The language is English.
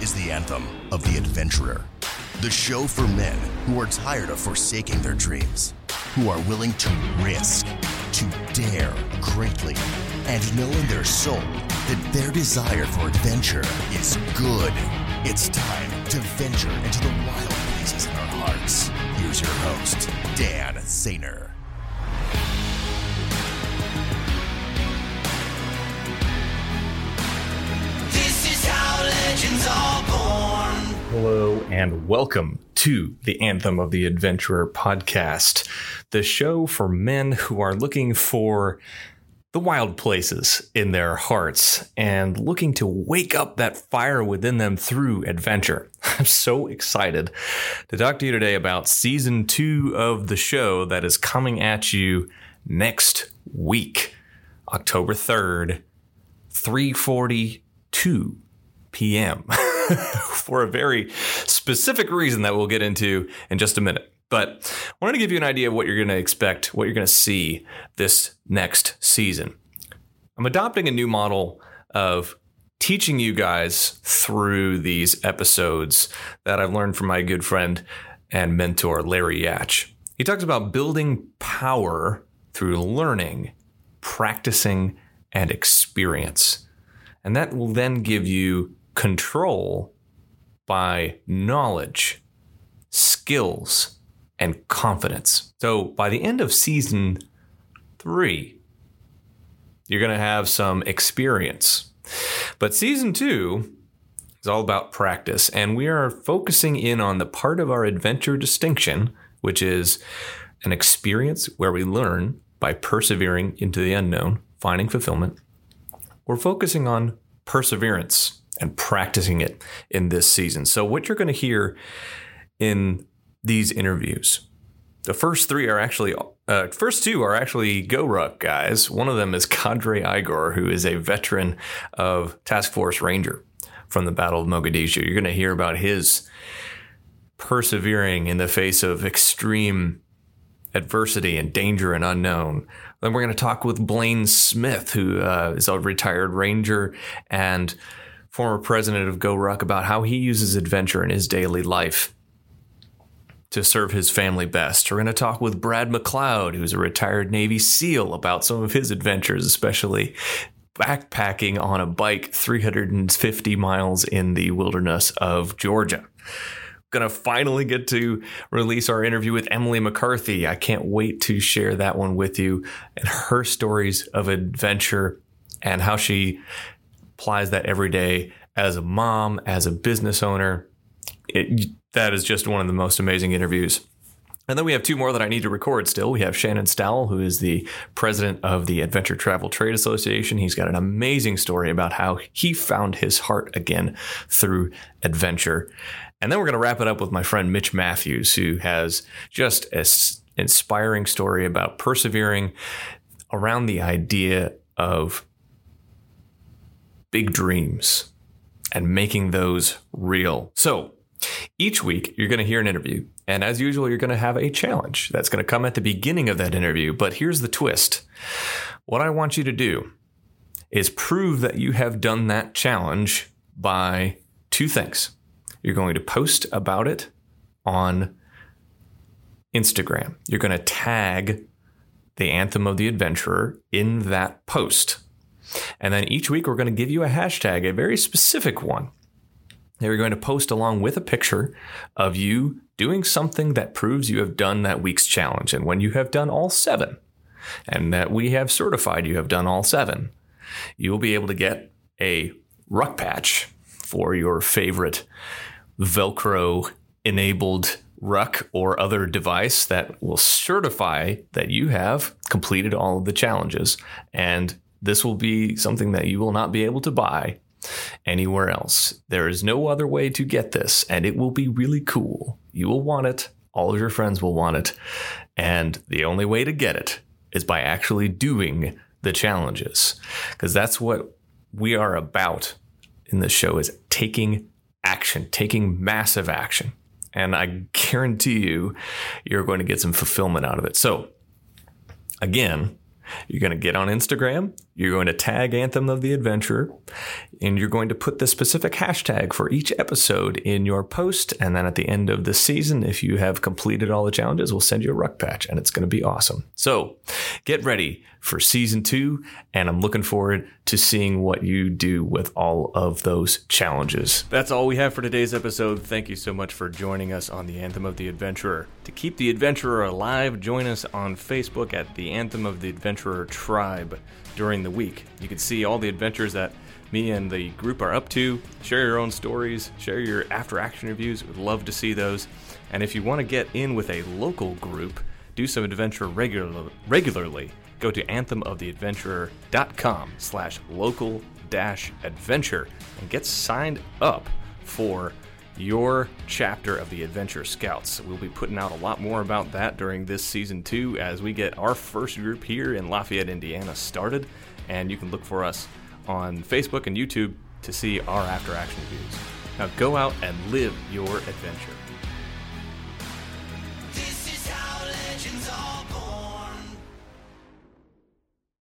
is the anthem of the adventurer. The show for men who are tired of forsaking their dreams, who are willing to risk, to dare greatly, and know in their soul that their desire for adventure is good. It's time to venture into the wild places in our hearts. Here's your host, Dan Sainer. And welcome to the Anthem of the Adventurer podcast, the show for men who are looking for the wild places in their hearts and looking to wake up that fire within them through adventure. I'm so excited to talk to you today about season two of the show that is coming at you next week, October 3rd, 342 p.m. for a very specific reason that we'll get into in just a minute. But I wanted to give you an idea of what you're going to expect, what you're going to see this next season. I'm adopting a new model of teaching you guys through these episodes that I've learned from my good friend and mentor, Larry Yatch. He talks about building power through learning, practicing, and experience. And that will then give you control by knowledge, skills, and confidence. So by the end of season three, you're going to have some experience. But season two is all about practice, and we are focusing in on the part of our adventure distinction, which is an experience where we learn by persevering into the unknown, finding fulfillment. We're focusing on perseverance and practicing it in this season. So, what you're going to hear in these interviews, the first three are actually, uh, first two are actually GoRuck guys. One of them is Cadre Igor, who is a veteran of Task Force Ranger from the Battle of Mogadishu. You're going to hear about his persevering in the face of extreme adversity and danger and unknown. Then we're going to talk with Blaine Smith, who uh, is a retired ranger and former president of GoRuck, about how he uses adventure in his daily life to serve his family best. We're going to talk with Brad McLeod, who's a retired Navy SEAL, about some of his adventures, especially backpacking on a bike 350 miles in the wilderness of Georgia to finally get to release our interview with Emily McCarthy. I can't wait to share that one with you and her stories of adventure and how she applies that every day as a mom, as a business owner. It, that is just one of the most amazing interviews. And then we have two more that I need to record still. We have Shannon Stowell, who is the president of the Adventure Travel Trade Association. He's got an amazing story about how he found his heart again through adventure. And then we're going to wrap it up with my friend Mitch Matthews, who has just an inspiring story about persevering around the idea of big dreams and making those real. So each week, you're going to hear an interview. And as usual, you're going to have a challenge that's going to come at the beginning of that interview. But here's the twist what I want you to do is prove that you have done that challenge by two things. You're going to post about it on Instagram. You're going to tag the Anthem of the Adventurer in that post. And then each week, we're going to give you a hashtag, a very specific one. You're going to post along with a picture of you doing something that proves you have done that week's challenge. And when you have done all seven, and that we have certified you have done all seven, you will be able to get a ruck patch for your favorite Velcro enabled ruck or other device that will certify that you have completed all of the challenges. And this will be something that you will not be able to buy anywhere else. There is no other way to get this, and it will be really cool. You will want it, all of your friends will want it, and the only way to get it is by actually doing the challenges because that's what we are about in this show is taking action, taking massive action. And I guarantee you, you're going to get some fulfillment out of it. So, again, You're going to get on Instagram, you're going to tag Anthem of the Adventurer, and you're going to put the specific hashtag for each episode in your post. And then at the end of the season, if you have completed all the challenges, we'll send you a ruck patch and it's going to be awesome. So get ready for season two, and I'm looking forward to seeing what you do with all of those challenges. That's all we have for today's episode. Thank you so much for joining us on the Anthem of the Adventurer. To keep the adventurer alive, join us on Facebook at the Anthem of the Adventurer Tribe during the week. You can see all the adventures that me and the group are up to. Share your own stories, share your after action reviews. We'd love to see those. And if you want to get in with a local group, do some adventure regular, regularly, go to anthemoftheadventurer.com slash local dash adventure and get signed up for your chapter of the Adventure Scouts. We'll be putting out a lot more about that during this season two as we get our first group here in Lafayette, Indiana started. And you can look for us on Facebook and YouTube to see our after action reviews. Now go out and live your adventure.